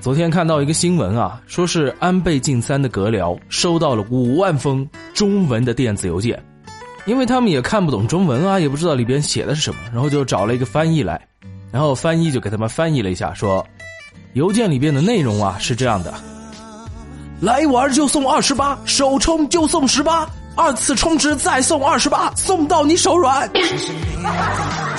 昨天看到一个新闻啊，说是安倍晋三的阁僚收到了五万封中文的电子邮件，因为他们也看不懂中文啊，也不知道里边写的是什么，然后就找了一个翻译来，然后翻译就给他们翻译了一下，说，邮件里边的内容啊是这样的：来玩就送二十八，首充就送十八，二次充值再送二十八，送到你手软。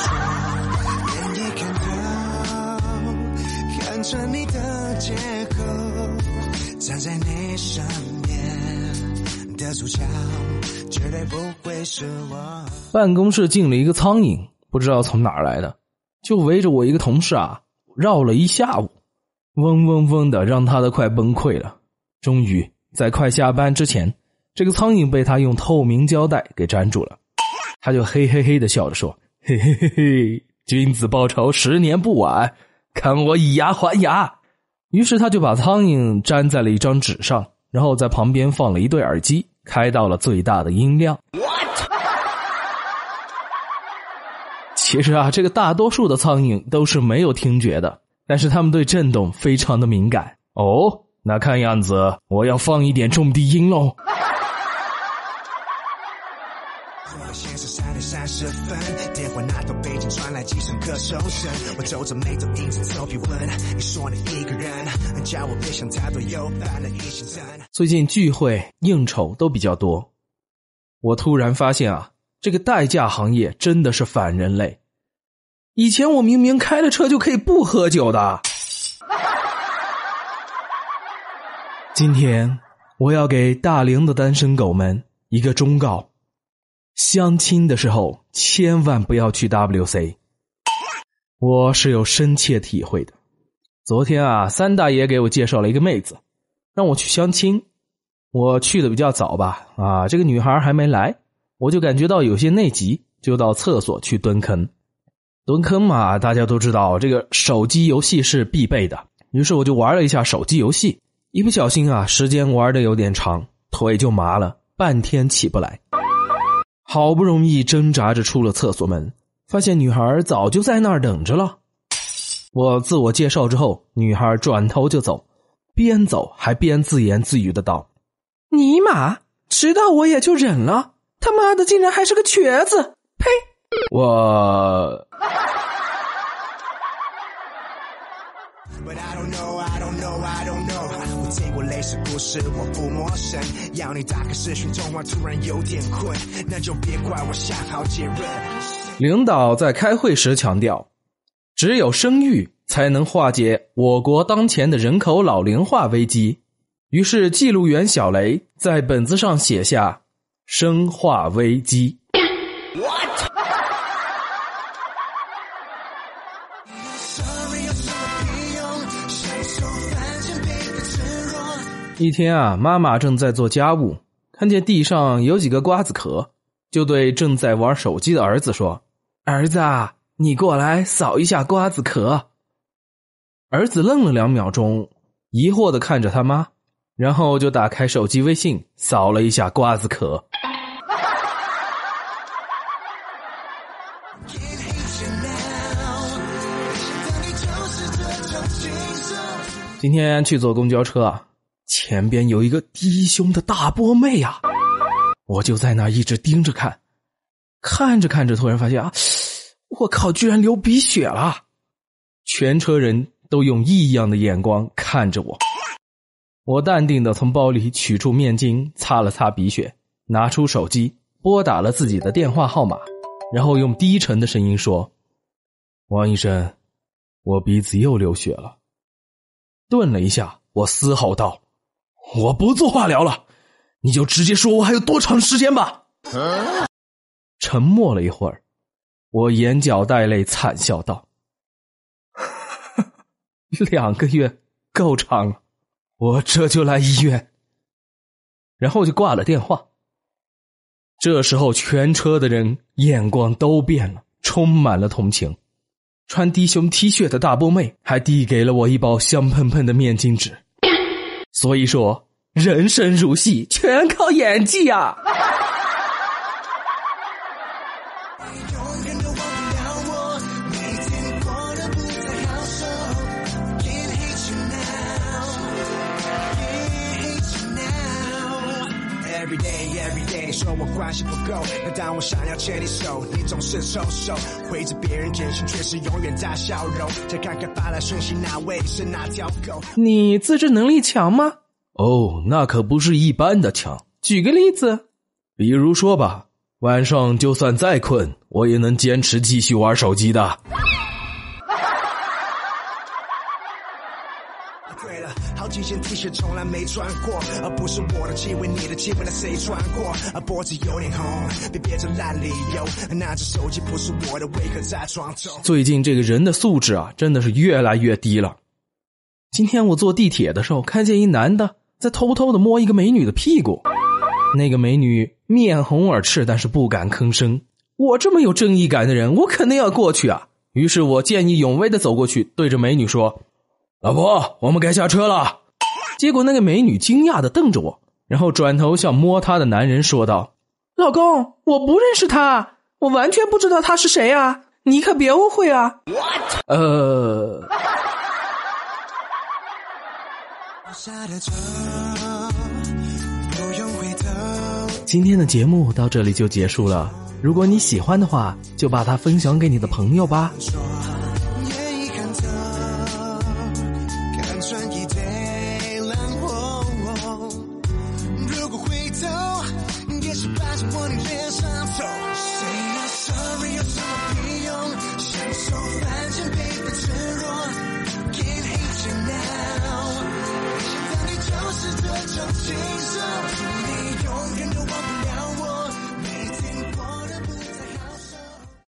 在你身边的主角，绝对不会是我。办公室进了一个苍蝇，不知道从哪儿来的，就围着我一个同事啊绕了一下午，嗡嗡嗡的，让他都快崩溃了。终于在快下班之前，这个苍蝇被他用透明胶带给粘住了，他就嘿嘿嘿的笑着说：“嘿嘿嘿嘿，君子报仇，十年不晚。”看我以牙还牙！于是他就把苍蝇粘在了一张纸上，然后在旁边放了一对耳机，开到了最大的音量。其实啊，这个大多数的苍蝇都是没有听觉的，但是他们对震动非常的敏感。哦，那看样子我要放一点重低音喽。最近聚会应酬都比较多，我突然发现啊，这个代驾行业真的是反人类。以前我明明开了车就可以不喝酒的，今天我要给大龄的单身狗们一个忠告：相亲的时候千万不要去 WC。我是有深切体会的。昨天啊，三大爷给我介绍了一个妹子，让我去相亲。我去的比较早吧，啊，这个女孩还没来，我就感觉到有些内急，就到厕所去蹲坑。蹲坑嘛，大家都知道，这个手机游戏是必备的。于是我就玩了一下手机游戏，一不小心啊，时间玩的有点长，腿就麻了，半天起不来。好不容易挣扎着出了厕所门。发现女孩早就在那儿等着了。我自我介绍之后，女孩转头就走，边走还边自言自语的道：“尼玛，迟到我也就忍了，他妈的竟然还是个瘸子！呸！”我。故事我不陌生，要你打开视讯通话，突然有点困，那就别怪我下好结论。领导在开会时强调，只有生育才能化解我国当前的人口老龄化危机。于是，记录员小雷在本子上写下“生化危机”。一天啊，妈妈正在做家务，看见地上有几个瓜子壳，就对正在玩手机的儿子说：“儿子，啊，你过来扫一下瓜子壳。”儿子愣了两秒钟，疑惑的看着他妈，然后就打开手机微信扫了一下瓜子壳。今天去坐公交车啊。前边有一个低胸的大波妹呀，我就在那一直盯着看，看着看着，突然发现啊，我靠，居然流鼻血了！全车人都用异样的眼光看着我。我淡定的从包里取出面巾，擦了擦鼻血，拿出手机拨打了自己的电话号码，然后用低沉的声音说：“王医生，我鼻子又流血了。”顿了一下，我嘶吼道。我不做化疗了，你就直接说我还有多长时间吧。沉默了一会儿，我眼角带泪，惨笑道：“两个月够长了，我这就来医院。”然后就挂了电话。这时候，全车的人眼光都变了，充满了同情。穿低胸 T 恤的大波妹还递给了我一包香喷喷的面巾纸。所以说，人生如戏，全靠演技啊！说我关系不够，但当我想要牵你手，你总是收手，回着别人简讯，却是永远带笑容。再看看发来讯息那位是哪条狗？你自制能力强吗？哦，那可不是一般的强。举个例子，比如说吧，晚上就算再困，我也能坚持继续玩手机的。对几件 T 恤从来没穿过，而不是我的气味，你的气味，那谁穿过？脖子有点红，别憋着烂理由，拿着手机不是我的，为何在装？最近这个人的素质啊，真的是越来越低了。今天我坐地铁的时候，看见一男的在偷偷的摸一个美女的屁股，那个美女面红耳赤，但是不敢吭声。我这么有正义感的人，我肯定要过去啊。于是我见义勇为的走过去，对着美女说：“老婆，我们该下车了。”结果那个美女惊讶的瞪着我，然后转头向摸她的男人说道：“老公，我不认识他，我完全不知道他是谁啊，你可别误会啊。”呃。今天的节目到这里就结束了。如果你喜欢的话，就把它分享给你的朋友吧。